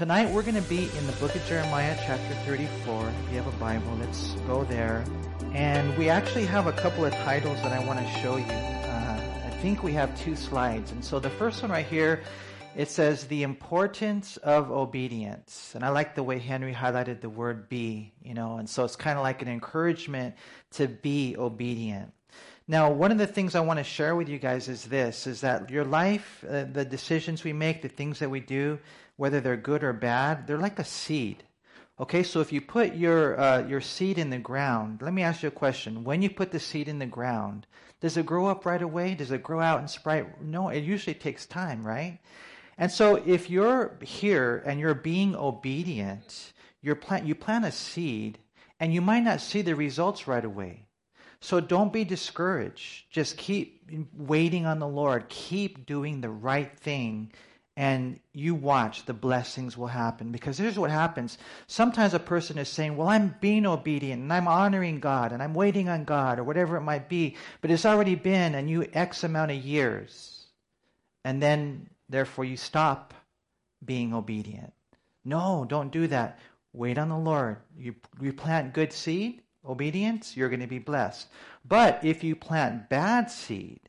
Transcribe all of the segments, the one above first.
Tonight we're going to be in the book of Jeremiah, chapter 34. If you have a Bible, let's go there. And we actually have a couple of titles that I want to show you. Uh, I think we have two slides. And so the first one right here, it says the importance of obedience. And I like the way Henry highlighted the word be, you know, and so it's kind of like an encouragement to be obedient. Now, one of the things I want to share with you guys is this, is that your life, uh, the decisions we make, the things that we do, whether they're good or bad, they're like a seed. Okay, so if you put your uh, your seed in the ground, let me ask you a question. When you put the seed in the ground, does it grow up right away? Does it grow out and sprout? No, it usually takes time, right? And so if you're here and you're being obedient, you're plant, you plant a seed, and you might not see the results right away. So don't be discouraged. Just keep waiting on the Lord. Keep doing the right thing. And you watch the blessings will happen. Because here's what happens. Sometimes a person is saying, Well, I'm being obedient and I'm honoring God and I'm waiting on God or whatever it might be. But it's already been and you X amount of years. And then, therefore, you stop being obedient. No, don't do that. Wait on the Lord. You, you plant good seed obedience, you're going to be blessed. But if you plant bad seed,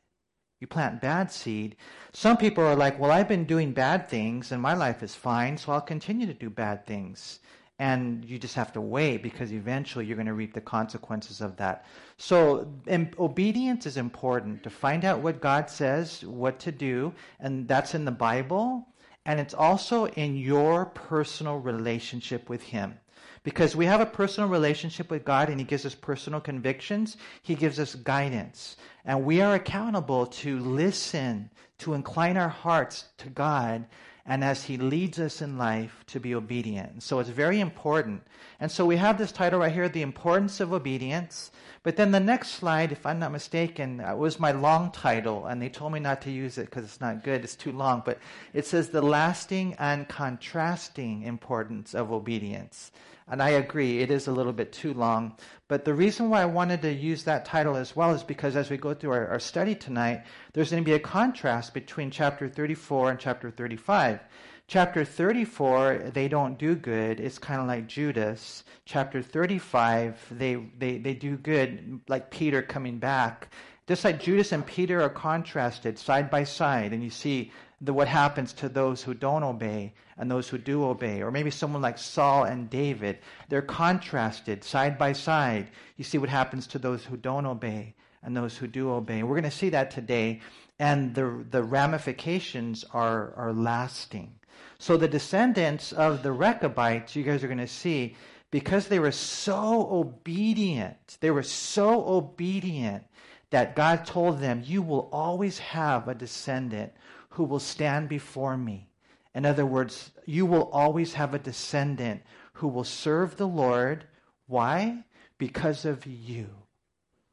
you plant bad seed, some people are like, well, I've been doing bad things and my life is fine, so I'll continue to do bad things. And you just have to wait because eventually you're going to reap the consequences of that. So, obedience is important to find out what God says, what to do, and that's in the Bible. And it's also in your personal relationship with Him. Because we have a personal relationship with God and He gives us personal convictions, He gives us guidance. And we are accountable to listen, to incline our hearts to God, and as He leads us in life, to be obedient. So it's very important. And so we have this title right here, The Importance of Obedience. But then the next slide, if I'm not mistaken, uh, was my long title, and they told me not to use it because it's not good, it's too long. But it says, The Lasting and Contrasting Importance of Obedience. And I agree, it is a little bit too long. But the reason why I wanted to use that title as well is because as we go through our, our study tonight, there's going to be a contrast between chapter 34 and chapter 35. Chapter 34, they don't do good. It's kind of like Judas. Chapter 35, they, they, they do good, like Peter coming back. Just like Judas and Peter are contrasted side by side, and you see the, what happens to those who don't obey and those who do obey. Or maybe someone like Saul and David. They're contrasted side by side. You see what happens to those who don't obey and those who do obey. We're going to see that today. And the, the ramifications are, are lasting. So the descendants of the Rechabites, you guys are going to see, because they were so obedient, they were so obedient that God told them, You will always have a descendant who will stand before me. In other words, you will always have a descendant who will serve the Lord. Why? Because of you.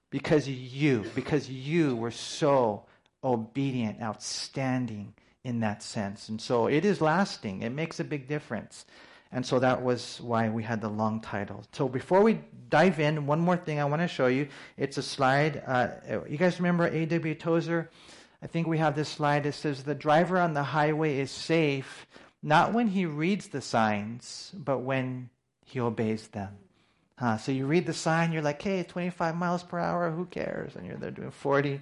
Because you, because you were so obedient, outstanding in that sense. And so it is lasting, it makes a big difference. And so that was why we had the long title. So before we dive in, one more thing I want to show you. It's a slide. Uh, you guys remember A.W. Tozer? I think we have this slide. that says, The driver on the highway is safe, not when he reads the signs, but when he obeys them. Uh, so you read the sign, you're like, hey, 25 miles per hour, who cares? And you're there doing 40.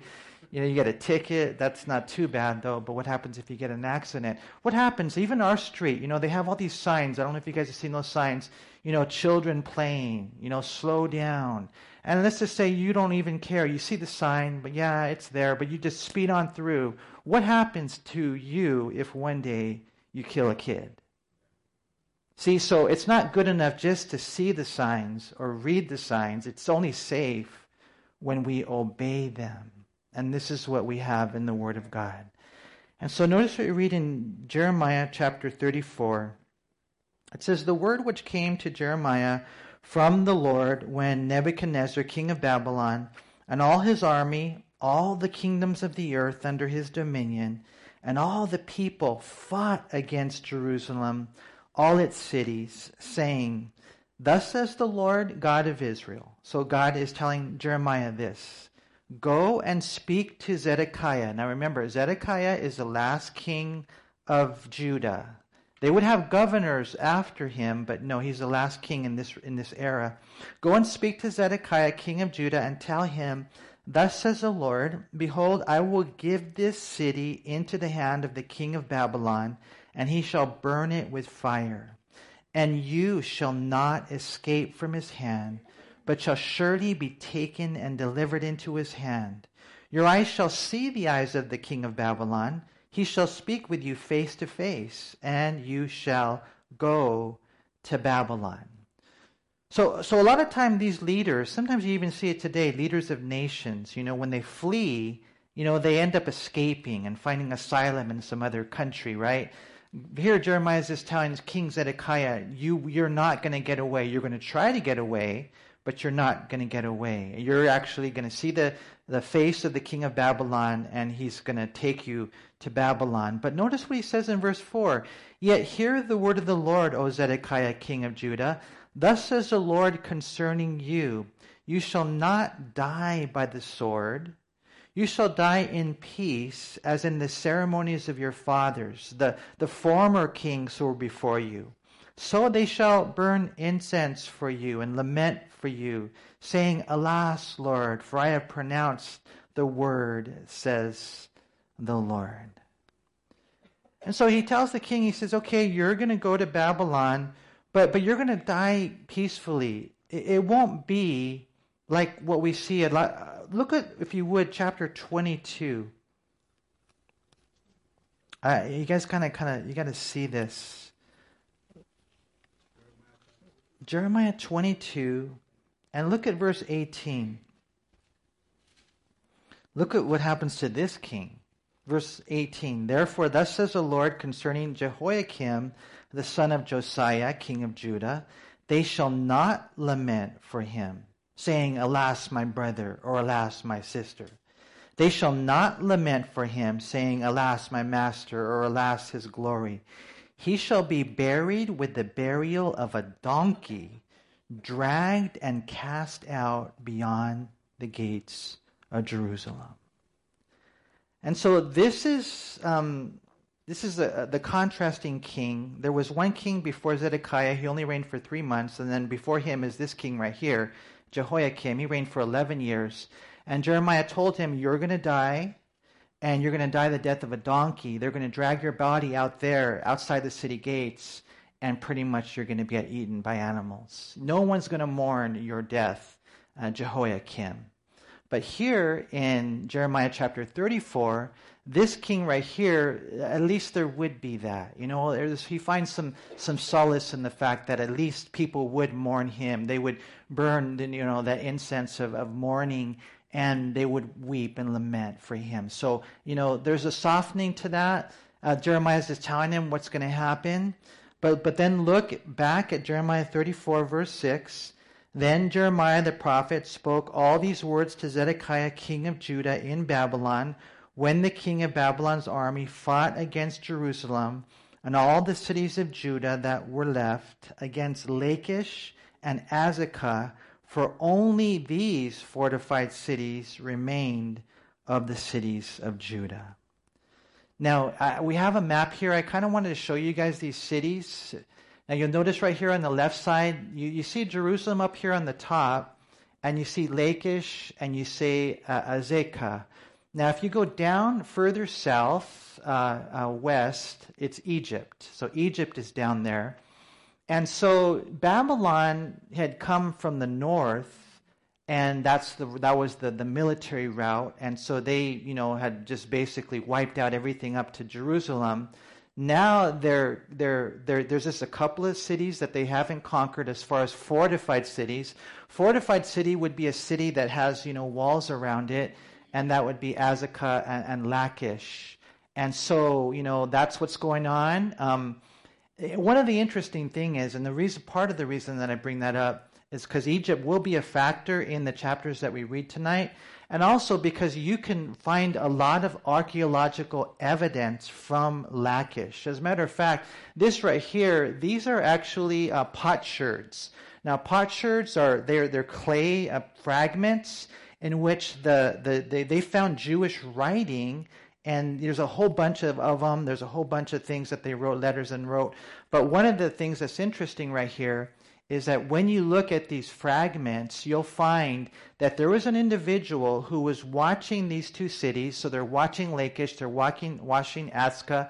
You know, you get a ticket. That's not too bad, though. But what happens if you get an accident? What happens? Even our street, you know, they have all these signs. I don't know if you guys have seen those signs. You know, children playing, you know, slow down. And let's just say you don't even care. You see the sign, but yeah, it's there, but you just speed on through. What happens to you if one day you kill a kid? See, so it's not good enough just to see the signs or read the signs. It's only safe when we obey them. And this is what we have in the Word of God. And so notice what you read in Jeremiah chapter 34. It says, The word which came to Jeremiah from the Lord when Nebuchadnezzar, king of Babylon, and all his army, all the kingdoms of the earth under his dominion, and all the people fought against Jerusalem all its cities, saying, Thus says the Lord God of Israel. So God is telling Jeremiah this Go and speak to Zedekiah. Now remember, Zedekiah is the last king of Judah. They would have governors after him, but no, he's the last king in this, in this era. Go and speak to Zedekiah, king of Judah, and tell him, Thus says the Lord, Behold, I will give this city into the hand of the king of Babylon, and he shall burn it with fire. And you shall not escape from his hand, but shall surely be taken and delivered into his hand. Your eyes shall see the eyes of the king of Babylon. He shall speak with you face to face, and you shall go to Babylon. So, so a lot of time these leaders, sometimes you even see it today, leaders of nations, you know, when they flee, you know, they end up escaping and finding asylum in some other country, right? Here Jeremiah is telling King Zedekiah, you, you're not going to get away. You're going to try to get away, but you're not going to get away. You're actually going to see the, the face of the king of Babylon, and he's going to take you to Babylon. But notice what he says in verse 4 Yet hear the word of the Lord, O Zedekiah, king of Judah. Thus says the Lord concerning you You shall not die by the sword. You shall die in peace, as in the ceremonies of your fathers, the, the former kings who were before you. So they shall burn incense for you and lament for you, saying, Alas, Lord, for I have pronounced the word, says the Lord. And so he tells the king, he says, Okay, you're going to go to Babylon but, but you're going to die peacefully. It, it won't be like what we see. A lot. Look at, if you would, chapter 22. Uh, you guys kind of, kind of, you got to see this. Jeremiah 22, and look at verse 18. Look at what happens to this king. Verse 18. Therefore, thus says the Lord concerning Jehoiakim, the son of Josiah, king of Judah, they shall not lament for him, saying, Alas, my brother, or Alas, my sister. They shall not lament for him, saying, Alas, my master, or Alas, his glory. He shall be buried with the burial of a donkey, dragged and cast out beyond the gates of Jerusalem. And so this is um, this is a, the contrasting king. There was one king before Zedekiah. He only reigned for three months. And then before him is this king right here, Jehoiakim. He reigned for 11 years. And Jeremiah told him, You're going to die, and you're going to die the death of a donkey. They're going to drag your body out there, outside the city gates, and pretty much you're going to get eaten by animals. No one's going to mourn your death, uh, Jehoiakim. But here in Jeremiah chapter 34, this king right here, at least there would be that. You know, he finds some, some solace in the fact that at least people would mourn him. They would burn, you know, that incense of, of mourning and they would weep and lament for him. So, you know, there's a softening to that. Uh, Jeremiah is telling him what's going to happen. But, but then look back at Jeremiah 34, verse 6. Then Jeremiah the prophet spoke all these words to Zedekiah, king of Judah, in Babylon when the king of Babylon's army fought against Jerusalem and all the cities of Judah that were left against Lachish and Azekah, for only these fortified cities remained of the cities of Judah. Now, we have a map here. I kind of wanted to show you guys these cities. Now, you'll notice right here on the left side, you, you see Jerusalem up here on the top, and you see Lachish, and you see uh, Azekah. Now, if you go down further south, uh, uh, west, it's Egypt. So Egypt is down there. And so Babylon had come from the north, and that's the, that was the, the military route. And so they, you know, had just basically wiped out everything up to Jerusalem. Now they're, they're, they're, there's just a couple of cities that they haven't conquered as far as fortified cities. Fortified city would be a city that has, you know, walls around it and that would be Azekah and, and Lachish. And so, you know, that's what's going on. Um, one of the interesting thing is, and the reason, part of the reason that I bring that up is because Egypt will be a factor in the chapters that we read tonight, and also because you can find a lot of archaeological evidence from Lachish. As a matter of fact, this right here, these are actually uh, potsherds. Now, potsherds are they're they're clay uh, fragments in which the, the they, they found Jewish writing and there's a whole bunch of, of them. There's a whole bunch of things that they wrote letters and wrote. But one of the things that's interesting right here is that when you look at these fragments, you'll find that there was an individual who was watching these two cities. So they're watching Lachish, they're watching, watching Azekah,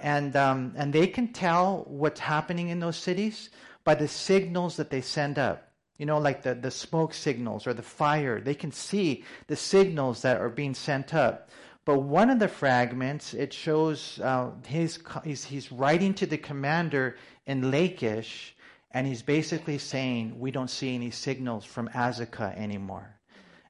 and, um, and they can tell what's happening in those cities by the signals that they send up. You know, like the, the smoke signals or the fire. They can see the signals that are being sent up. But one of the fragments, it shows uh, his, he's, he's writing to the commander in Lachish, and he's basically saying, we don't see any signals from Azekah anymore.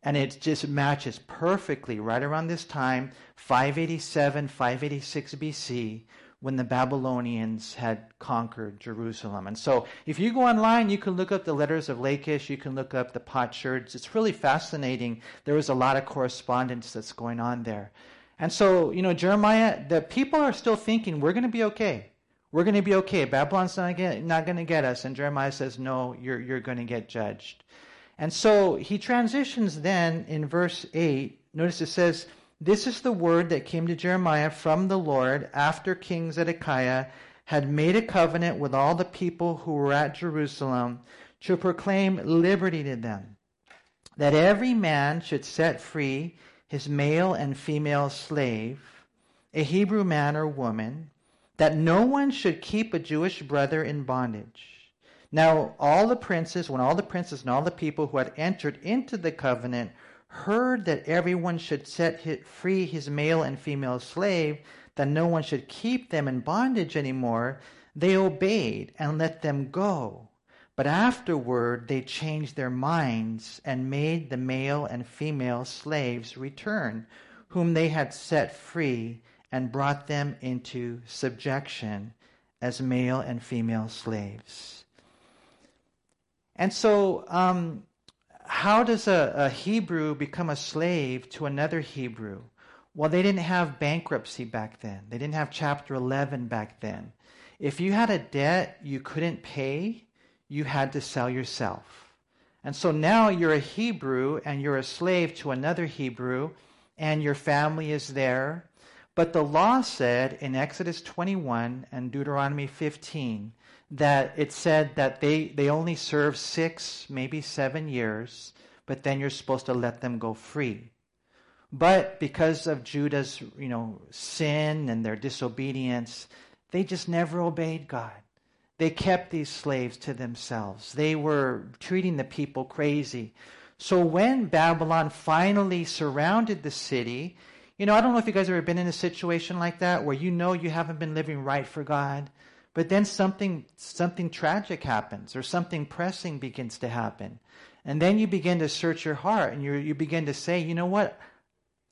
And it just matches perfectly right around this time, 587, 586 BC, when the Babylonians had conquered Jerusalem. And so if you go online, you can look up the letters of Lachish, you can look up the potsherds. It's really fascinating. There was a lot of correspondence that's going on there. And so, you know, Jeremiah, the people are still thinking, we're going to be okay we're going to be okay. Babylon's not, get, not going to get us. And Jeremiah says, no, you're, you're going to get judged. And so he transitions then in verse 8. Notice it says, This is the word that came to Jeremiah from the Lord after King Zedekiah had made a covenant with all the people who were at Jerusalem to proclaim liberty to them, that every man should set free his male and female slave, a Hebrew man or woman, that no one should keep a Jewish brother in bondage. Now, all the princes, when all the princes and all the people who had entered into the covenant heard that everyone should set free his male and female slave, that no one should keep them in bondage anymore, they obeyed and let them go. But afterward they changed their minds and made the male and female slaves return, whom they had set free and brought them into subjection as male and female slaves. And so, um, how does a, a Hebrew become a slave to another Hebrew? Well, they didn't have bankruptcy back then. They didn't have Chapter 11 back then. If you had a debt you couldn't pay, you had to sell yourself. And so now you're a Hebrew and you're a slave to another Hebrew, and your family is there, but the law said in Exodus 21 and Deuteronomy 15 that it said that they, they only serve six, maybe seven years, but then you're supposed to let them go free. But because of Judah's, you know, sin and their disobedience, they just never obeyed God. They kept these slaves to themselves. They were treating the people crazy. So when Babylon finally surrounded the city you know, I don't know if you guys have ever been in a situation like that where you know you haven't been living right for God, but then something something tragic happens or something pressing begins to happen. And then you begin to search your heart and you you begin to say, you know what?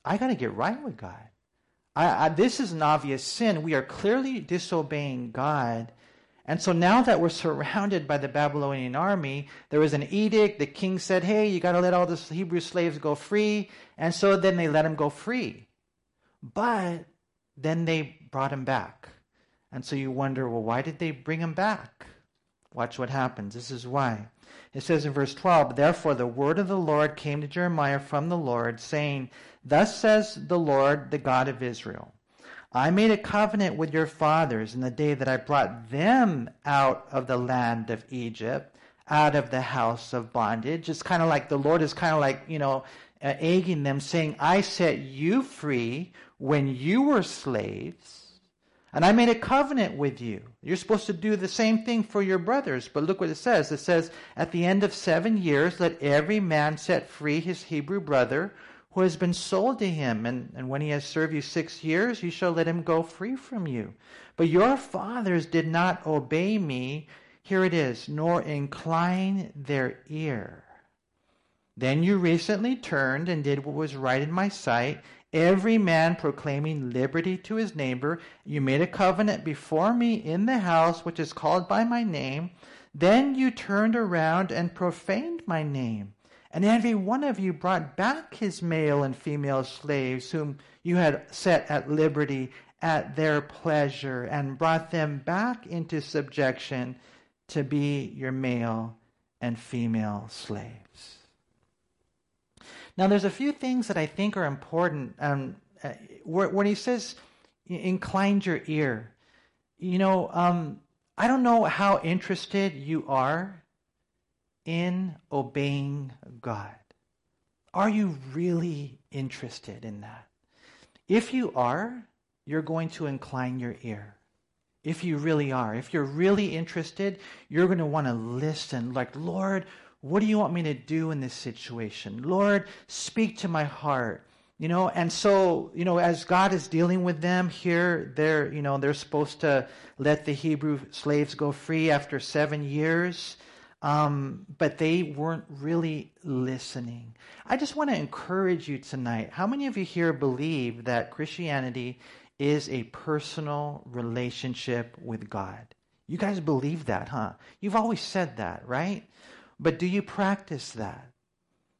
I got to get right with God. I, I, this is an obvious sin. We are clearly disobeying God. And so now that we're surrounded by the Babylonian army, there was an edict. The king said, hey, you got to let all the Hebrew slaves go free. And so then they let them go free. But then they brought him back. And so you wonder, well, why did they bring him back? Watch what happens. This is why. It says in verse 12, Therefore the word of the Lord came to Jeremiah from the Lord, saying, Thus says the Lord, the God of Israel I made a covenant with your fathers in the day that I brought them out of the land of Egypt, out of the house of bondage. It's kind of like the Lord is kind of like, you know, uh, egging them, saying, I set you free when you were slaves, and I made a covenant with you. You're supposed to do the same thing for your brothers. But look what it says. It says, At the end of seven years, let every man set free his Hebrew brother who has been sold to him. And, and when he has served you six years, you shall let him go free from you. But your fathers did not obey me. Here it is, nor incline their ear. Then you recently turned and did what was right in my sight every man proclaiming liberty to his neighbor. You made a covenant before me in the house which is called by my name. Then you turned around and profaned my name. And every one of you brought back his male and female slaves, whom you had set at liberty at their pleasure, and brought them back into subjection to be your male and female slaves. Now, there's a few things that I think are important um, uh, when he says, inclined your ear, you know, um, I don't know how interested you are in obeying God. Are you really interested in that? If you are, you're going to incline your ear. If you really are, if you're really interested, you're going to want to listen like, Lord, what do you want me to do in this situation? Lord, speak to my heart. You know, and so, you know, as God is dealing with them here, they're, you know, they're supposed to let the Hebrew slaves go free after seven years. Um, but they weren't really listening. I just want to encourage you tonight. How many of you here believe that Christianity is a personal relationship with God? You guys believe that, huh? You've always said that, right? But do you practice that?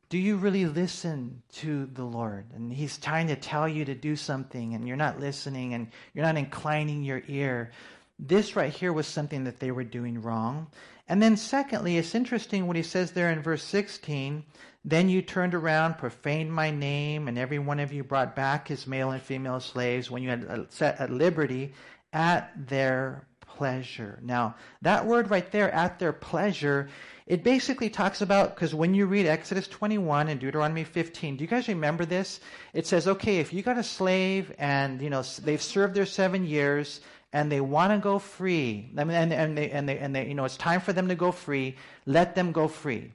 Do you really listen to the Lord? And He's trying to tell you to do something, and you're not listening, and you're not inclining your ear. This right here was something that they were doing wrong. And then, secondly, it's interesting what he says there in verse 16. Then you turned around, profaned my name, and every one of you brought back his male and female slaves when you had set at liberty at their pleasure. Now, that word right there, at their pleasure, it basically talks about, because when you read Exodus 21 and Deuteronomy 15, do you guys remember this? It says, okay, if you got a slave and, you know, they've served their seven years and they want to go free, I mean, and, and, they, and, they, and they, you know, it's time for them to go free, let them go free.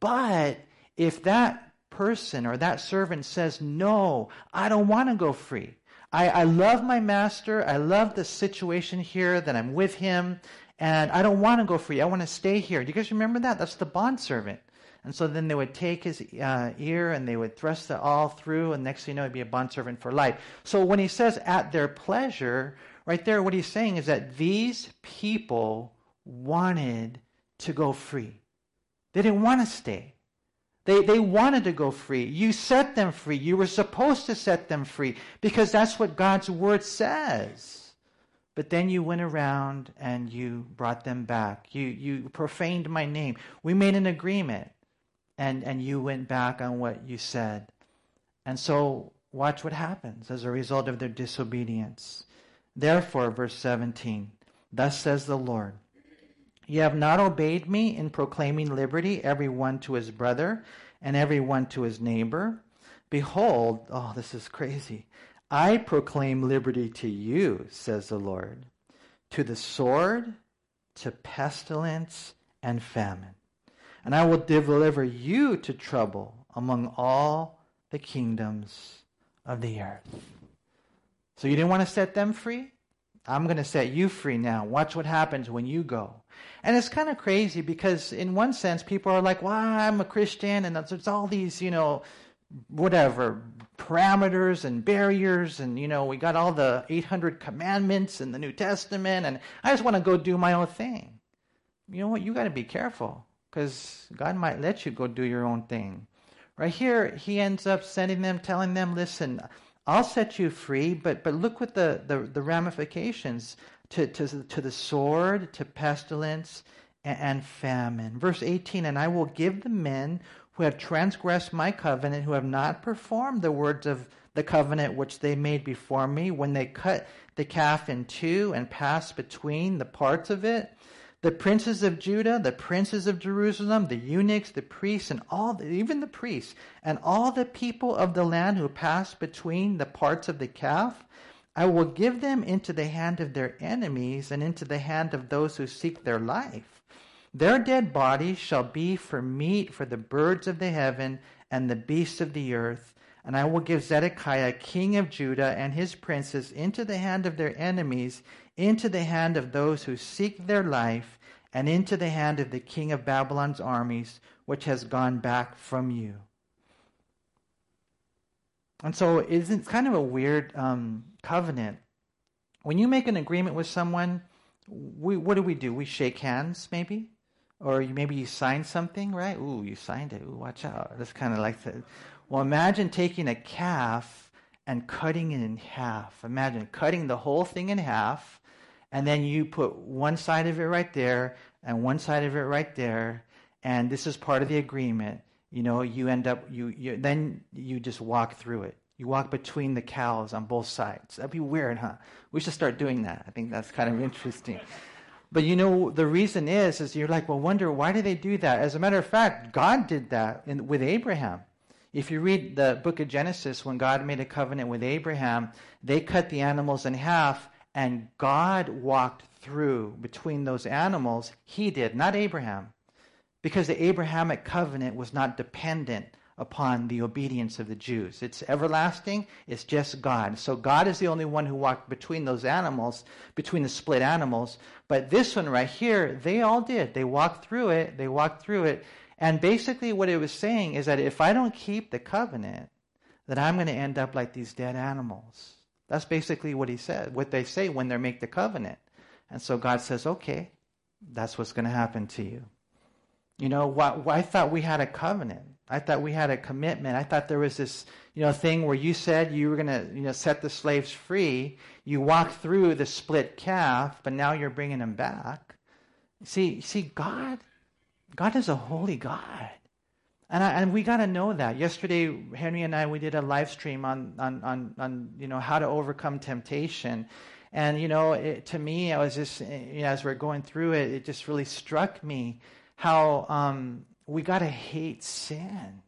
But if that person or that servant says, no, I don't want to go free. I, I love my master. I love the situation here that I'm with him. And I don't want to go free. I want to stay here. Do you guys remember that? That's the bond servant. And so then they would take his uh, ear and they would thrust it all through, and next thing you know, he'd be a bondservant for life. So when he says at their pleasure, right there, what he's saying is that these people wanted to go free. They didn't want to stay. They, they wanted to go free. You set them free. You were supposed to set them free because that's what God's word says. But then you went around and you brought them back. You, you profaned my name. We made an agreement and, and you went back on what you said. And so watch what happens as a result of their disobedience. Therefore, verse 17, thus says the Lord, You have not obeyed me in proclaiming liberty, every one to his brother, and every one to his neighbor. Behold, oh, this is crazy. I proclaim liberty to you, says the Lord, to the sword, to pestilence, and famine. And I will deliver you to trouble among all the kingdoms of the earth. So you didn't want to set them free? I'm going to set you free now. Watch what happens when you go. And it's kind of crazy because, in one sense, people are like, well, I'm a Christian, and there's all these, you know, whatever parameters and barriers, and, you know, we got all the 800 commandments in the New Testament, and I just want to go do my own thing. You know what? You got to be careful because God might let you go do your own thing. Right here, he ends up sending them, telling them, listen, I'll set you free, but, but look what the, the, the ramifications to, to, to the sword, to pestilence, and, and famine. Verse 18 And I will give the men who have transgressed my covenant, who have not performed the words of the covenant which they made before me, when they cut the calf in two and passed between the parts of it, the princes of Judah, the princes of Jerusalem, the eunuchs, the priests, and all, the, even the priests, and all the people of the land who passed between the parts of the calf, I will give them into the hand of their enemies and into the hand of those who seek their life. Their dead bodies shall be for meat for the birds of the heaven and the beasts of the earth. And I will give Zedekiah, king of Judah, and his princes into the hand of their enemies, into the hand of those who seek their life, and into the hand of the king of Babylon's armies, which has gone back from you. And so it's kind of a weird um, covenant. When you make an agreement with someone, we, what do we do? We shake hands, maybe? Or you, maybe you sign something, right? Ooh, you signed it. Ooh, watch out. That's kind of like the. Well, imagine taking a calf and cutting it in half. Imagine cutting the whole thing in half and then you put one side of it right there and one side of it right there and this is part of the agreement you know you end up you, you then you just walk through it You walk between the cows on both sides. That'd be weird, huh? We should start doing that. I think that's kind of interesting. But you know, the reason is, is you're like, well, wonder why do they do that? As a matter of fact, God did that in, with Abraham. If you read the book of Genesis, when God made a covenant with Abraham, they cut the animals in half, and God walked through between those animals. He did, not Abraham, because the Abrahamic covenant was not dependent upon the obedience of the Jews. It's everlasting, it's just God. So God is the only one who walked between those animals, between the split animals. But this one right here, they all did. They walked through it, they walked through it. And basically, what it was saying is that if I don't keep the covenant, then I'm going to end up like these dead animals. That's basically what he said, what they say when they make the covenant. And so God says, okay, that's what's going to happen to you. You know, I thought we had a covenant. I thought we had a commitment. I thought there was this, you know, thing where you said you were going to, you know, set the slaves free. You walked through the split calf, but now you're bringing them back. See, see, God, God is a holy God. And, I, and we got to know that. Yesterday, Henry and I, we did a live stream on, on, on, on you know, how to overcome temptation. And, you know, it, to me, I was just, you know, as we're going through it, it just really struck me how um, we got to hate sin.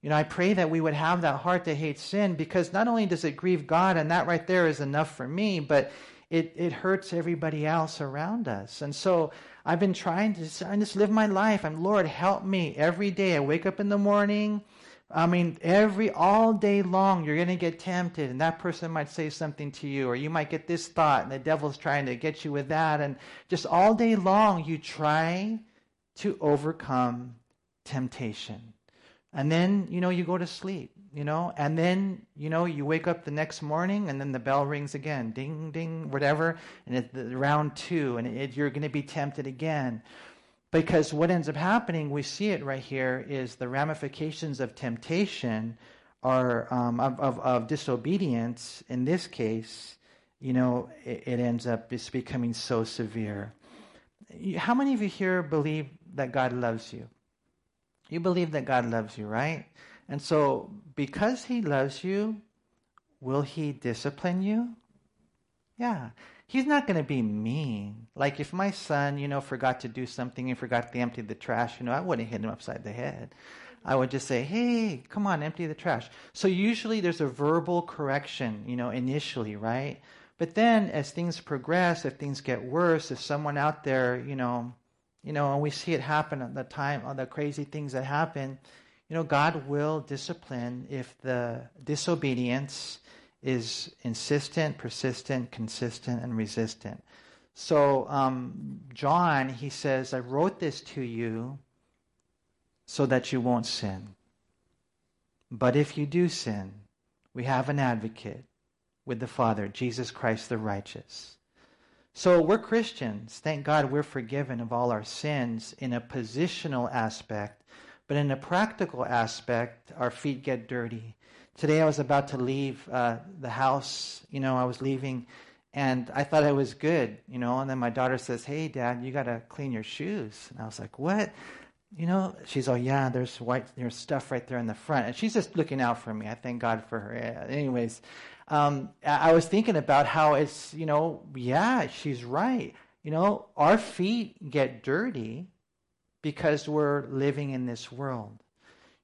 You know, I pray that we would have that heart to hate sin because not only does it grieve God, and that right there is enough for me, but it, it hurts everybody else around us. And so I've been trying to I just live my life. I'm Lord, help me every day. I wake up in the morning. I mean, every all day long, you're going to get tempted, and that person might say something to you, or you might get this thought, and the devil's trying to get you with that, and just all day long, you try to overcome temptation. And then, you know, you go to sleep, you know, and then, you know, you wake up the next morning and then the bell rings again, ding, ding, whatever, and it's round two, and it, you're going to be tempted again. Because what ends up happening, we see it right here, is the ramifications of temptation are um, of, of, of, disobedience. In this case, you know, it, it ends up just becoming so severe. How many of you here believe that God loves you? You believe that God loves you, right? And so, because He loves you, will He discipline you? Yeah. He's not going to be mean. Like if my son, you know, forgot to do something and forgot to empty the trash, you know, I wouldn't hit him upside the head. I would just say, hey, come on, empty the trash. So usually there's a verbal correction, you know, initially, right? But then as things progress, if things get worse, if someone out there, you know, you know, and we see it happen at the time, all the crazy things that happen, you know, God will discipline if the disobedience is insistent, persistent, consistent, and resistant. So, um, John, he says, I wrote this to you so that you won't sin. But if you do sin, we have an advocate with the Father, Jesus Christ the righteous. So we're Christians. Thank God we're forgiven of all our sins in a positional aspect. But in a practical aspect, our feet get dirty. Today I was about to leave uh, the house. You know, I was leaving and I thought I was good, you know. And then my daughter says, Hey, Dad, you got to clean your shoes. And I was like, What? You know, she's oh yeah, there's white, there's stuff right there in the front, and she's just looking out for me. I thank God for her. Anyways, um, I was thinking about how it's, you know, yeah, she's right. You know, our feet get dirty because we're living in this world.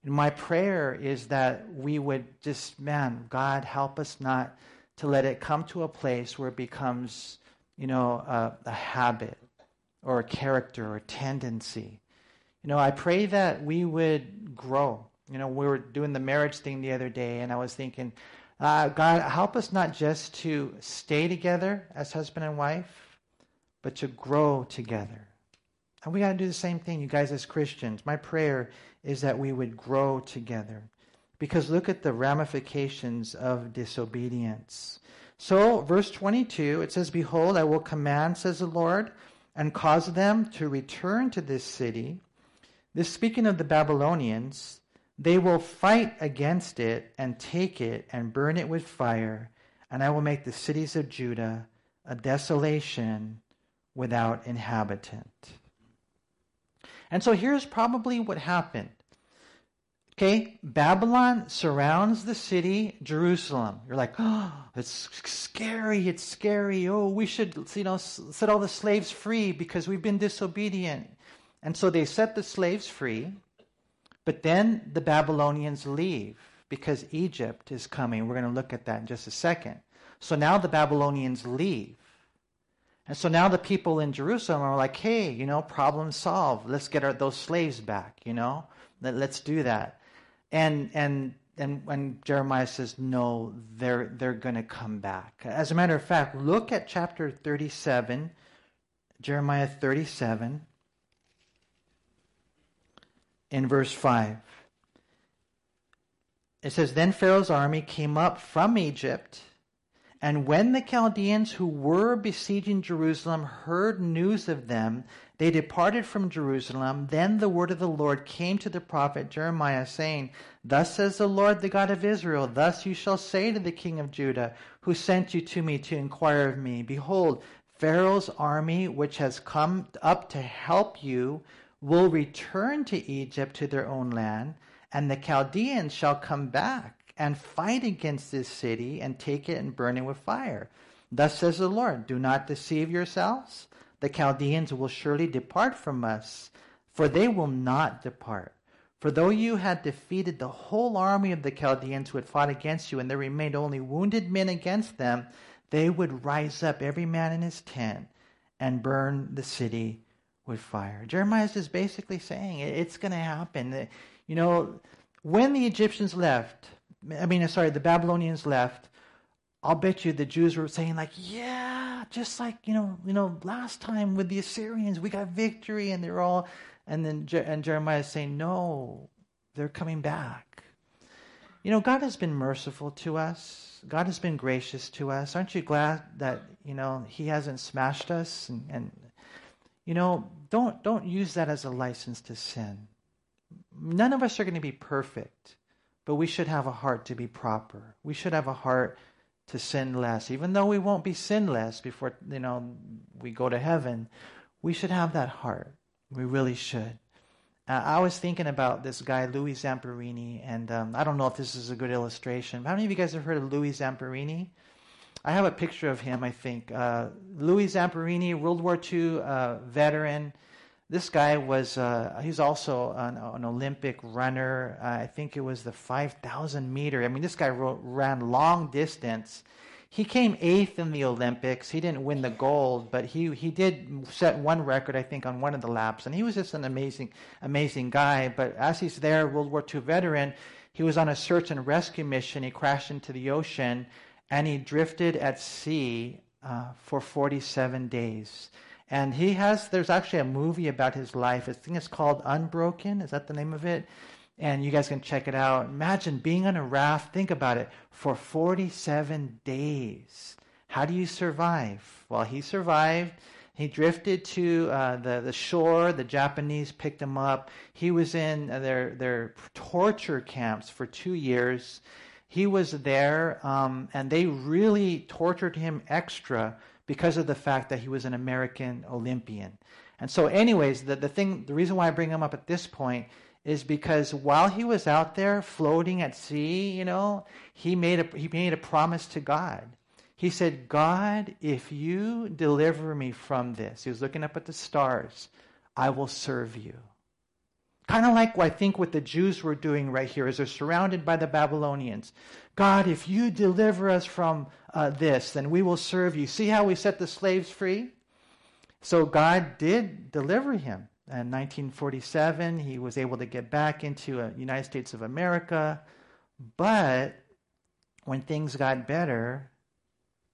And my prayer is that we would just, man, God, help us not to let it come to a place where it becomes, you know, a, a habit or a character or a tendency. You know, I pray that we would grow. You know, we were doing the marriage thing the other day, and I was thinking, uh, God, help us not just to stay together as husband and wife, but to grow together. And we got to do the same thing, you guys, as Christians. My prayer is that we would grow together. Because look at the ramifications of disobedience. So, verse 22, it says, Behold, I will command, says the Lord, and cause them to return to this city. This speaking of the Babylonians, they will fight against it and take it and burn it with fire, and I will make the cities of Judah a desolation without inhabitant. And so here's probably what happened. Okay, Babylon surrounds the city, Jerusalem. You're like, oh, it's scary, it's scary. Oh, we should, you know, set all the slaves free because we've been disobedient. And so they set the slaves free, but then the Babylonians leave because Egypt is coming. We're going to look at that in just a second. So now the Babylonians leave. And so now the people in Jerusalem are like, hey, you know, problem solved. Let's get our, those slaves back, you know? Let, let's do that. And and and when Jeremiah says no, they're they're going to come back. As a matter of fact, look at chapter 37, Jeremiah 37 in verse 5. It says, Then Pharaoh's army came up from Egypt, and when the Chaldeans who were besieging Jerusalem heard news of them, they departed from Jerusalem. Then the word of the Lord came to the prophet Jeremiah, saying, Thus says the Lord, the God of Israel, Thus you shall say to the king of Judah, who sent you to me to inquire of me, Behold, Pharaoh's army, which has come up to help you, will return to Egypt to their own land, and the Chaldeans shall come back and fight against this city and take it and burn it with fire. Thus says the Lord, Do not deceive yourselves the Chaldeans will surely depart from us, for they will not depart. For though you had defeated the whole army of the Chaldeans who had fought against you, and there remained only wounded men against them, they would rise up, every man in his tent, and burn the city with fire. Jeremiah is just basically saying it's going to happen. You know, when the Egyptians left, I mean, uh, sorry, the Babylonians left, I'll bet you the Jews were saying like, yeah, just like you know, you know, last time with the Assyrians, we got victory, and they're all, and then Je- and Jeremiah is saying, no, they're coming back. You know, God has been merciful to us. God has been gracious to us. Aren't you glad that you know He hasn't smashed us? And, and you know, don't don't use that as a license to sin. None of us are going to be perfect, but we should have a heart to be proper. We should have a heart to sin less. Even though we won't be sinless before, you know, we go to heaven, we should have that heart. We really should. Uh, I was thinking about this guy, Louis Zamperini, and um, I don't know if this is a good illustration. How many of you guys have heard of Louis Zamperini? I have a picture of him, I think. Uh, Louis Zamperini, World War II uh, veteran. This guy was, uh, he's also an, an Olympic runner. I think it was the 5,000 meter. I mean, this guy ran long distance. He came eighth in the Olympics. He didn't win the gold, but he, he did set one record, I think, on one of the laps. And he was just an amazing, amazing guy. But as he's there, World War II veteran, he was on a search and rescue mission. He crashed into the ocean and he drifted at sea uh, for 47 days. And he has, there's actually a movie about his life. I think it's called Unbroken. Is that the name of it? And you guys can check it out. Imagine being on a raft, think about it, for 47 days. How do you survive? Well, he survived. He drifted to uh, the, the shore. The Japanese picked him up. He was in their, their torture camps for two years. He was there, um, and they really tortured him extra because of the fact that he was an American Olympian. And so, anyways, the, the thing, the reason why I bring him up at this point is because while he was out there floating at sea, you know, he made a he made a promise to God. He said, God, if you deliver me from this, he was looking up at the stars, I will serve you. Kind of like what I think what the Jews were doing right here, as they're surrounded by the Babylonians. God, if you deliver us from uh, this, then we will serve you. See how we set the slaves free? So God did deliver him. In 1947, he was able to get back into the United States of America. But when things got better,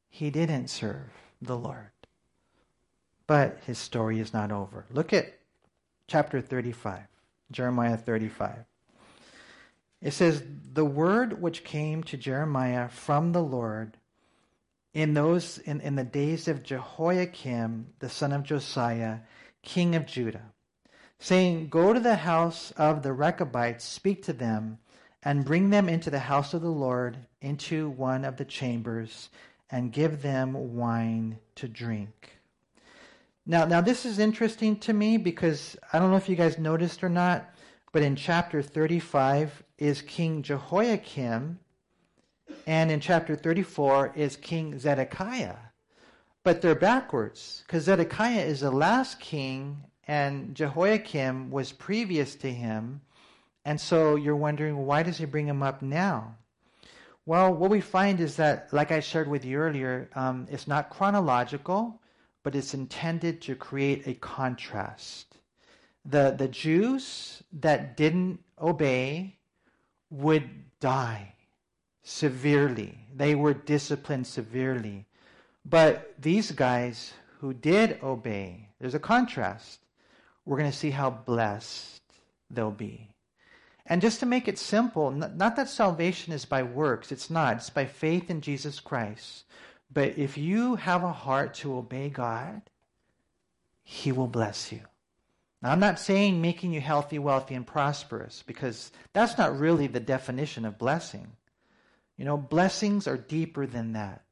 he didn't serve the Lord. But his story is not over. Look at chapter 35. Jeremiah 35. It says, The word which came to Jeremiah from the Lord in those in, in the days of Jehoiakim, the son of Josiah, king of Judah, saying, Go to the house of the Rechabites, speak to them, and bring them into the house of the Lord, into one of the chambers, and give them wine to drink. Now, now this is interesting to me because I don't know if you guys noticed or not, but in chapter 35, is King Jehoiakim, and in chapter 34 is King Zedekiah. But they're backwards, because Zedekiah is the last king, and Jehoiakim was previous to him. And so you're wondering, why does he bring him up now? Well, what we find is that, like I shared with you earlier, um, it's not chronological, but it's intended to create a contrast. The, the Jews that didn't obey would die severely. They were disciplined severely. But these guys who did obey, there's a contrast. We're going to see how blessed they'll be. And just to make it simple, not that salvation is by works, it's not. It's by faith in Jesus Christ. But if you have a heart to obey God, He will bless you. Now, I'm not saying making you healthy, wealthy, and prosperous, because that's not really the definition of blessing. You know, blessings are deeper than that.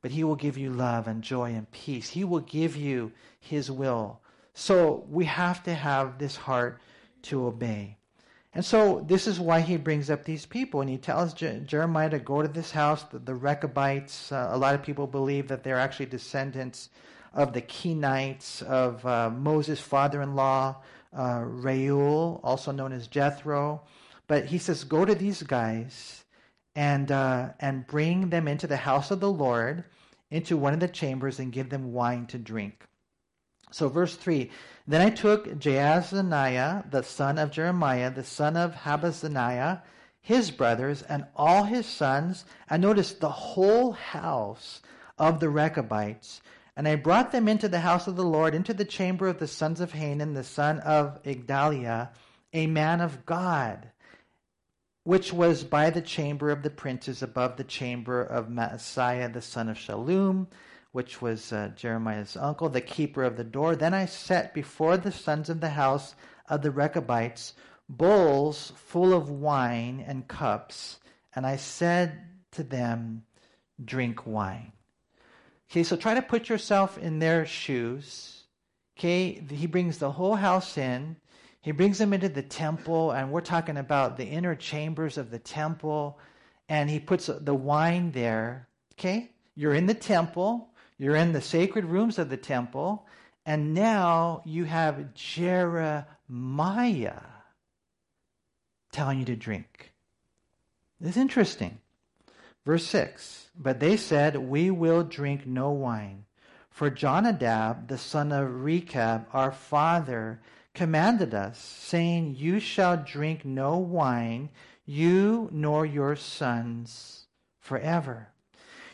But He will give you love and joy and peace. He will give you His will. So we have to have this heart to obey. And so this is why he brings up these people. And he tells Je- Jeremiah to go to this house. The, the Rechabites, uh, a lot of people believe that they're actually descendants of the Kenites, of uh, Moses' father in law, uh, Reuel, also known as Jethro. But he says, go to these guys and, uh, and bring them into the house of the Lord, into one of the chambers, and give them wine to drink. So, verse 3 Then I took Jaazaniah, the son of Jeremiah, the son of Habazziniah, his brothers, and all his sons, and notice the whole house of the Rechabites, and I brought them into the house of the Lord, into the chamber of the sons of Hanan, the son of Igdaliah, a man of God, which was by the chamber of the princes above the chamber of Maaseiah, the son of Shallum which was uh, Jeremiah's uncle, the keeper of the door. Then I set before the sons of the house of the Rechabites bowls full of wine and cups, and I said to them, Drink wine. Okay, so try to put yourself in their shoes. Okay, he brings the whole house in. He brings them into the temple, and we're talking about the inner chambers of the temple, and he puts the wine there. Okay, you're in the temple. You're in the sacred rooms of the temple, and now you have Jeremiah telling you to drink. It's interesting. Verse 6 But they said, We will drink no wine. For Jonadab, the son of Rechab, our father, commanded us, saying, You shall drink no wine, you nor your sons, forever.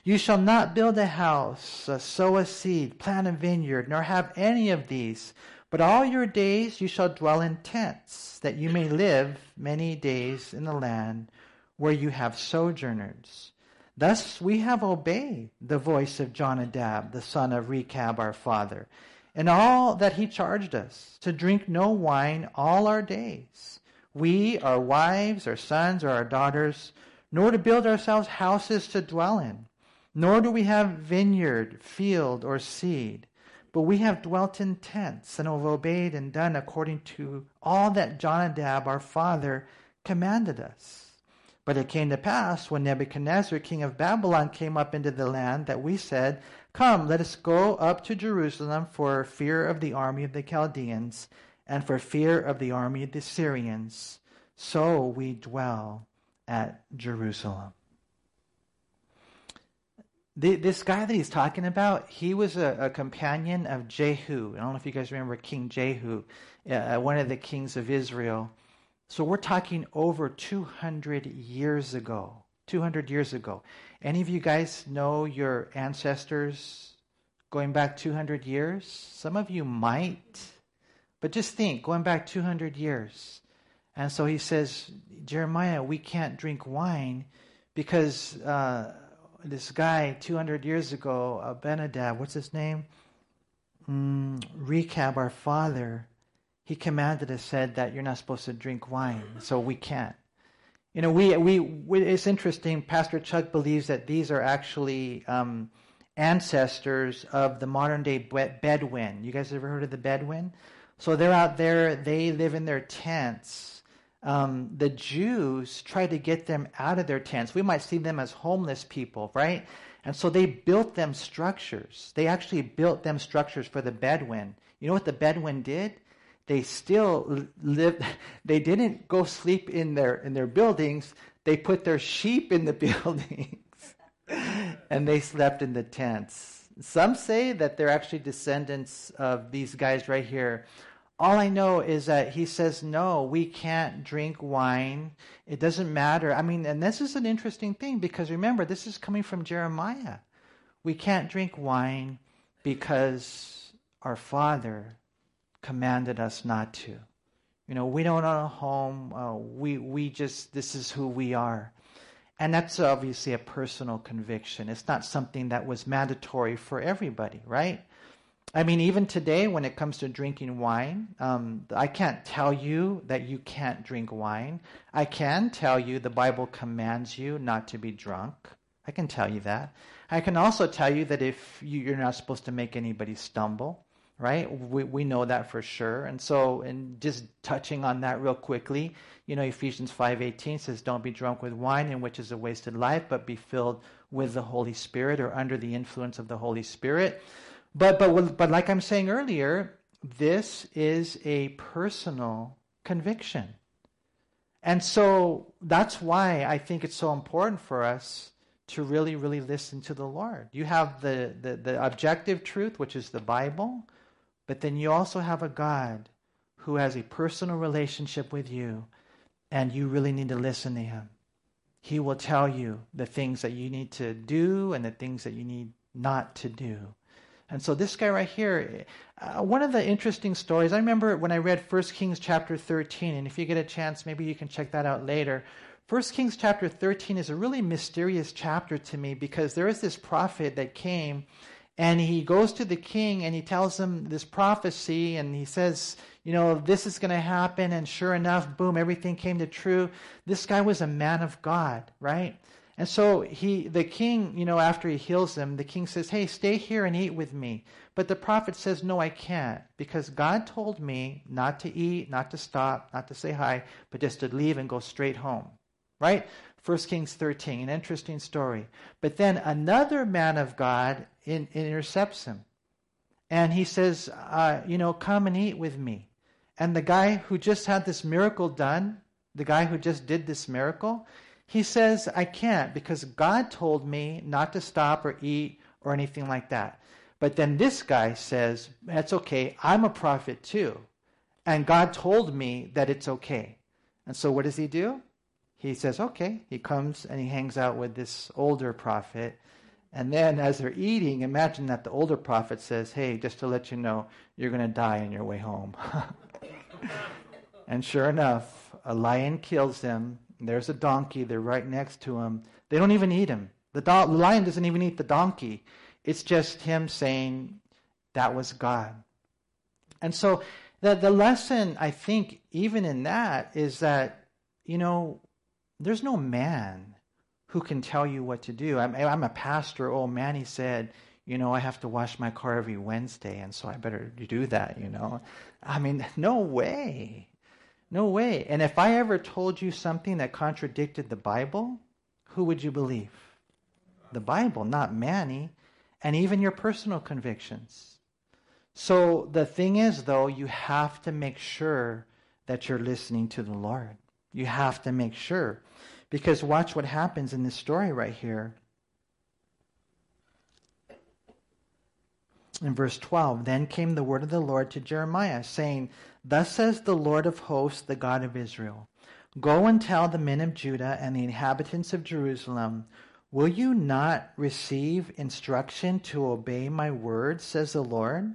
You shall not build a house, uh, sow a seed, plant a vineyard, nor have any of these. But all your days you shall dwell in tents, that you may live many days in the land where you have sojourners. Thus we have obeyed the voice of Jonadab, the son of Rechab our father, and all that he charged us, to drink no wine all our days, we, our wives, our sons, or our daughters, nor to build ourselves houses to dwell in nor do we have vineyard, field, or seed, but we have dwelt in tents and have obeyed and done according to all that Jonadab our father commanded us. But it came to pass when Nebuchadnezzar, king of Babylon, came up into the land that we said, Come, let us go up to Jerusalem for fear of the army of the Chaldeans and for fear of the army of the Syrians. So we dwell at Jerusalem the, this guy that he's talking about, he was a, a, companion of Jehu. I don't know if you guys remember King Jehu, uh, one of the kings of Israel. So we're talking over 200 years ago. 200 years ago. Any of you guys know your ancestors going back 200 years? Some of you might. But just think, going back 200 years. And so he says, Jeremiah, we can't drink wine because. Uh, this guy 200 years ago, Abinadab, what's his name? Mm, Rechab, our father, he commanded us, said that you're not supposed to drink wine, so we can't. You know, we, we, we it's interesting. Pastor Chuck believes that these are actually um, ancestors of the modern day Bedouin. You guys ever heard of the Bedouin? So they're out there, they live in their tents. Um, the Jews tried to get them out of their tents. We might see them as homeless people, right? And so they built them structures. They actually built them structures for the Bedouin. You know what the Bedouin did? They still lived. They didn't go sleep in their in their buildings. They put their sheep in the buildings, and they slept in the tents. Some say that they're actually descendants of these guys right here. All I know is that he says, no, we can't drink wine. It doesn't matter. I mean, and this is an interesting thing because remember, this is coming from Jeremiah. We can't drink wine because our Father commanded us not to. You know, we don't own a home. Uh, we, we just, this is who we are. And that's obviously a personal conviction. It's not something that was mandatory for everybody, right? I mean, even today, when it comes to drinking wine, um, I can't tell you that you can't drink wine. I can tell you the Bible commands you not to be drunk. I can tell you that. I can also tell you that if you, you're not supposed to make anybody stumble right? We, we know that for sure. And so, and just touching on that real quickly, you know, Ephesians 5.18 says, don't be drunk with wine in which is a wasted life, but be filled with the Holy Spirit or under the influence of the Holy Spirit. But, but, but like I'm saying earlier, this is a personal conviction. And so that's why I think it's so important for us to really, really listen to the Lord. You have the, the, the objective truth, which is the Bible. But then you also have a God who has a personal relationship with you, and you really need to listen to him. He will tell you the things that you need to do and the things that you need not to do. And so this guy right here, uh, one of the interesting stories, I remember when I read 1 Kings chapter 13, and if you get a chance, maybe you can check that out later. 1 Kings chapter 13 is a really mysterious chapter to me because there is this prophet that came and he goes to the king and he tells him this prophecy and he says, you know, this is going to happen. And sure enough, boom, everything came to true. This guy was a man of God, right? And so he, the king, you know, after he heals them, the king says, hey, stay here and eat with me. But the prophet says, no, I can't because God told me not to eat, not to stop, not to say hi, but just to leave and go straight home, right? 1 Kings 13, an interesting story. But then another man of God in, intercepts him. And he says, uh, You know, come and eat with me. And the guy who just had this miracle done, the guy who just did this miracle, he says, I can't because God told me not to stop or eat or anything like that. But then this guy says, That's okay. I'm a prophet too. And God told me that it's okay. And so what does he do? He says, Okay. He comes and he hangs out with this older prophet. And then as they're eating, imagine that the older prophet says, Hey, just to let you know, you're going to die on your way home. and sure enough, a lion kills him. There's a donkey. They're right next to him. They don't even eat him. The, do- lion doesn't even eat the donkey. It's just him saying, That was God. And so the, the lesson, I think, even in that, is that, you know, there's no man who can tell you what to do. I'm, I'm a pastor. Oh, Manny said, you know, I have to wash my car every Wednesday, and so I better do that, you know. I mean, no way. No way. And if I ever told you something that contradicted the Bible, who would you believe? The Bible, not Manny, and even your personal convictions. So the thing is, though, you have to make sure that you're listening to the Lord. You have to make sure. Because watch what happens in this story right here. In verse 12, then came the word of the Lord to Jeremiah, saying, Thus says the Lord of hosts, the God of Israel Go and tell the men of Judah and the inhabitants of Jerusalem, Will you not receive instruction to obey my word, says the Lord?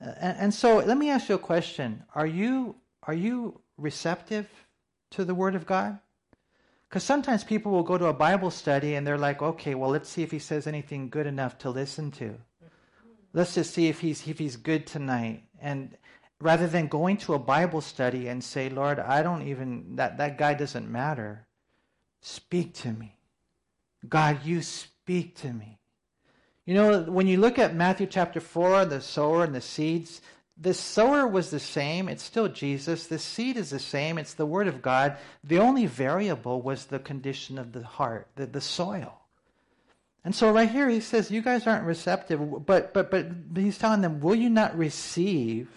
And, and so let me ask you a question. Are you, are you receptive to the word of God? Because sometimes people will go to a Bible study and they're like, okay, well, let's see if he says anything good enough to listen to. Let's just see if he's, if he's good tonight. And rather than going to a Bible study and say, Lord, I don't even, that, that guy doesn't matter. Speak to me. God, you speak to me. You know, when you look at Matthew chapter 4, the sower and the seeds, the sower was the same. It's still Jesus. The seed is the same. It's the Word of God. The only variable was the condition of the heart, the, the soil. And so right here he says, you guys aren't receptive, but, but, but he's telling them, will you not receive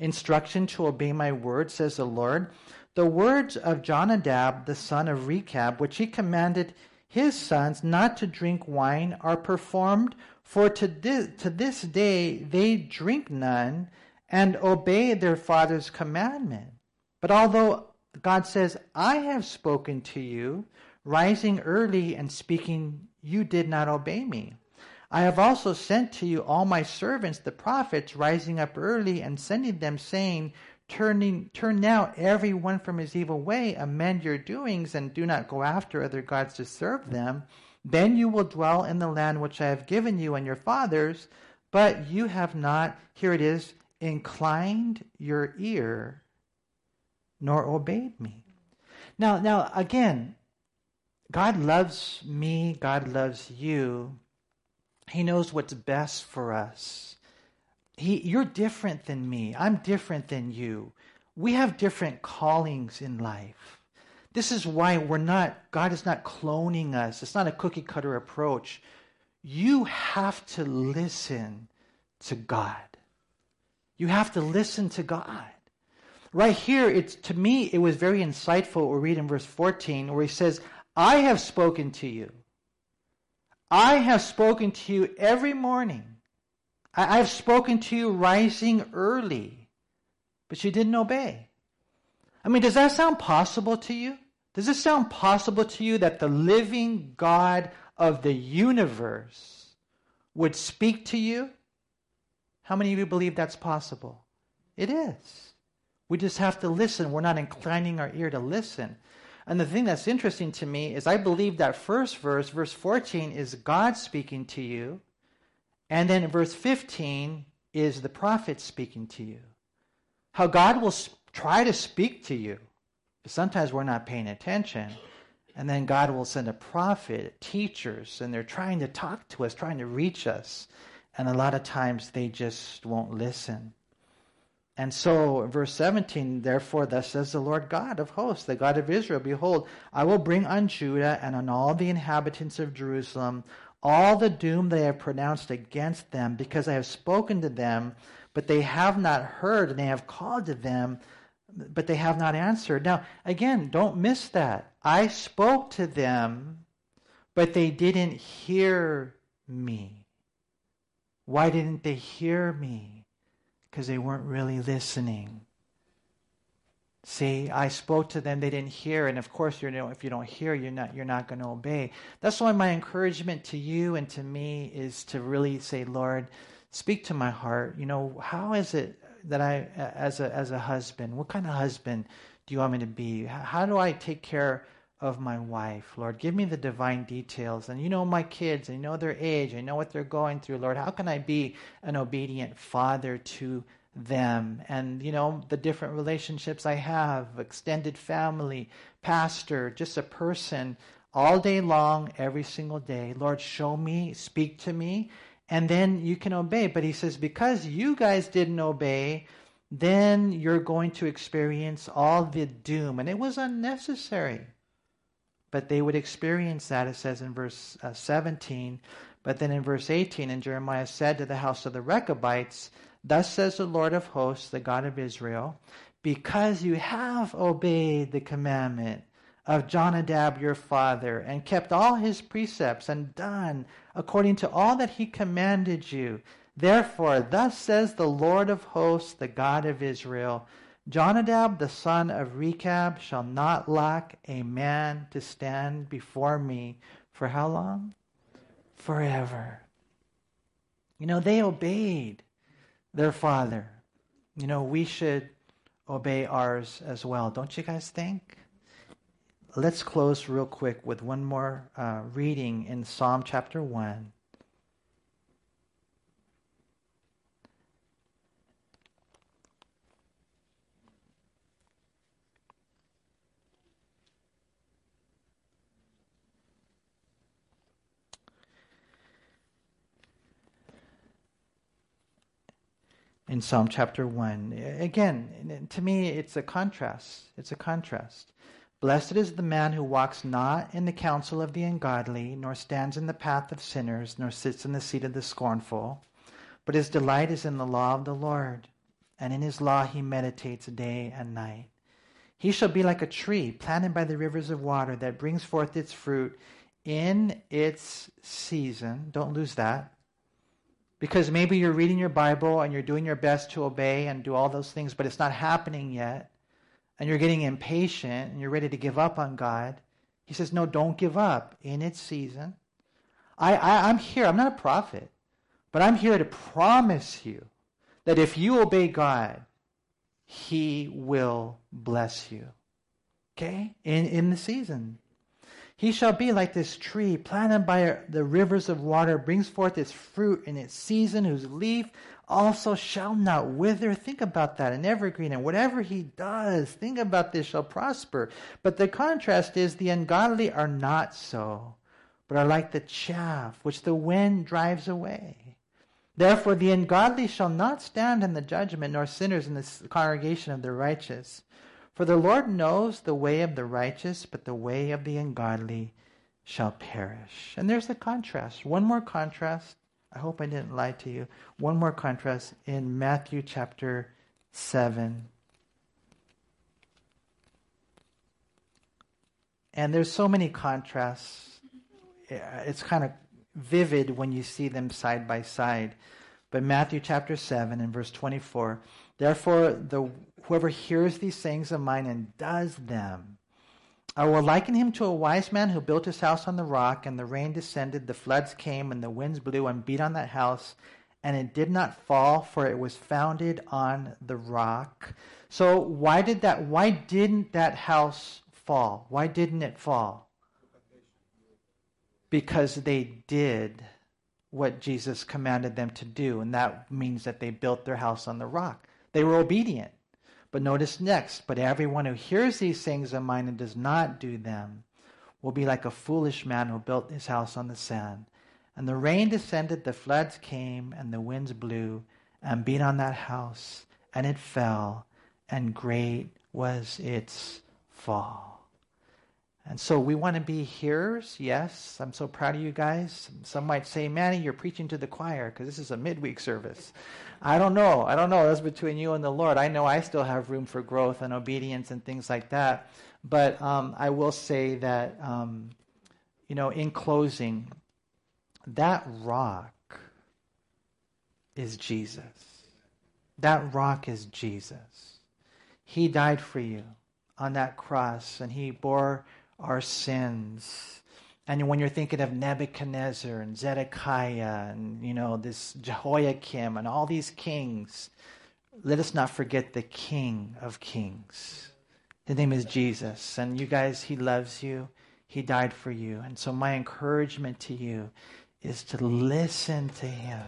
instruction to obey my word, says the Lord? The words of Jonadab, the son of Rechab, which he commanded his sons not to drink wine, are performed, for to this, to this day they drink none and obey their father's commandment. But although God says, I have spoken to you, rising early and speaking, you did not obey me. I have also sent to you all my servants, the prophets, rising up early and sending them, saying, Turning, turn now every one from his evil way, amend your doings, and do not go after other gods to serve them. Then you will dwell in the land which I have given you and your fathers, but you have not, here it is, inclined your ear nor obeyed me. Now, now again, God loves me, God loves you. He knows what's best for us. He, you're different than me. I'm different than you. We have different callings in life. This is why we're not, God is not cloning us. It's not a cookie cutter approach. You have to listen to God. You have to listen to God. Right here, it's to me, it was very insightful. We read in verse 14 where he says, I have spoken to you. I have spoken to you every morning. I have spoken to you rising early, but you didn't obey. I mean, does that sound possible to you? Does it sound possible to you that the living God of the universe would speak to you? How many of you believe that's possible? It is. We just have to listen. We're not inclining our ear to listen. And the thing that's interesting to me is I believe that first verse, verse 14, is God speaking to you. And then verse 15 is the prophet speaking to you. How God will try to speak to you. But sometimes we're not paying attention. And then God will send a prophet, teachers, and they're trying to talk to us, trying to reach us. And a lot of times they just won't listen. And so, verse 17, therefore, thus says the Lord God of hosts, the God of Israel, Behold, I will bring on Judah and on all the inhabitants of Jerusalem all the doom they have pronounced against them, because I have spoken to them, but they have not heard, and they have called to them, but they have not answered. Now, again, don't miss that. I spoke to them, but they didn't hear me. Why didn't they hear me? Because they weren't really listening. See, I spoke to them, they didn't hear, and of course, you know, if you don't hear, you're not you're not going to obey. That's why my encouragement to you and to me is to really say, Lord, speak to my heart. You know, how is it that I, as a as a husband, what kind of husband do you want me to be? How do I take care of my wife, Lord? Give me the divine details. And you know my kids, and you know their age, I know what they're going through, Lord. How can I be an obedient father to them? And you know the different relationships I have, extended family, pastor, just a person all day long, every single day. Lord, show me, speak to me, and then you can obey. But he says, because you guys didn't obey, then you're going to experience all the doom. And it was unnecessary. But they would experience that, it says in verse uh, 17. But then in verse 18, and Jeremiah said to the house of the Rechabites, Thus says the Lord of hosts, the God of Israel, because you have obeyed the commandment of Jonadab your father, and kept all his precepts, and done according to all that he commanded you. Therefore, thus says the Lord of hosts, the God of Israel Jonadab the son of Rechab shall not lack a man to stand before me for how long? Forever. You know, they obeyed their father. You know, we should obey ours as well, don't you guys think? let's close real quick with one more uh, reading in Psalm chapter 1. In Psalm chapter 1. Again, to me, it's a contrast. It's a contrast. Blessed is the man who walks not in the counsel of the ungodly, nor stands in the path of sinners, nor sits in the seat of the scornful. But his delight is in the law of the Lord, and in his law he meditates day and night. He shall be like a tree planted by the rivers of water that brings forth its fruit in its season. Don't lose that. Because maybe you're reading your Bible and you're doing your best to obey and do all those things, but it's not happening yet. And you're getting impatient and you're ready to give up on God. He says, No, don't give up in its season. I, I, I'm here. I'm not a prophet, but I'm here to promise you that if you obey God, He will bless you. Okay? In, in the season. He shall be like this tree planted by the rivers of water, brings forth its fruit in its season, whose leaf also shall not wither. Think about that. An evergreen, and whatever he does, think about this, shall prosper. But the contrast is the ungodly are not so, but are like the chaff which the wind drives away. Therefore, the ungodly shall not stand in the judgment, nor sinners in the congregation of the righteous. For the Lord knows the way of the righteous, but the way of the ungodly shall perish. And there's a contrast. One more contrast. I hope I didn't lie to you. One more contrast in Matthew chapter 7. And there's so many contrasts. It's kind of vivid when you see them side by side. But Matthew chapter 7 and verse 24 Therefore, the, whoever hears these sayings of mine and does them, I will liken him to a wise man who built his house on the rock, and the rain descended, the floods came, and the winds blew and beat on that house, and it did not fall, for it was founded on the rock. So why did that why didn't that house fall? Why didn't it fall? Because they did what Jesus commanded them to do, and that means that they built their house on the rock. They were obedient. But notice next, but everyone who hears these things of mine and does not do them will be like a foolish man who built his house on the sand. And the rain descended, the floods came, and the winds blew and beat on that house, and it fell, and great was its fall. And so we want to be hearers, yes. I'm so proud of you guys. Some might say, Manny, you're preaching to the choir because this is a midweek service. I don't know. I don't know. That's between you and the Lord. I know I still have room for growth and obedience and things like that. But um, I will say that, um, you know, in closing, that rock is Jesus. That rock is Jesus. He died for you on that cross, and He bore our sins and when you're thinking of Nebuchadnezzar and Zedekiah and, you know, this Jehoiakim and all these kings, let us not forget the King of Kings. His name is Jesus. And you guys, he loves you. He died for you. And so my encouragement to you is to listen to him.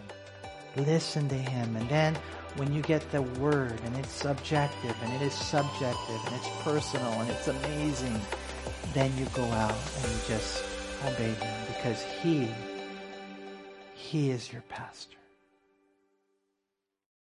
Listen to him. And then when you get the word and it's subjective and it is subjective and it's personal and it's amazing, then you go out and you just obey him because he, he is your pastor.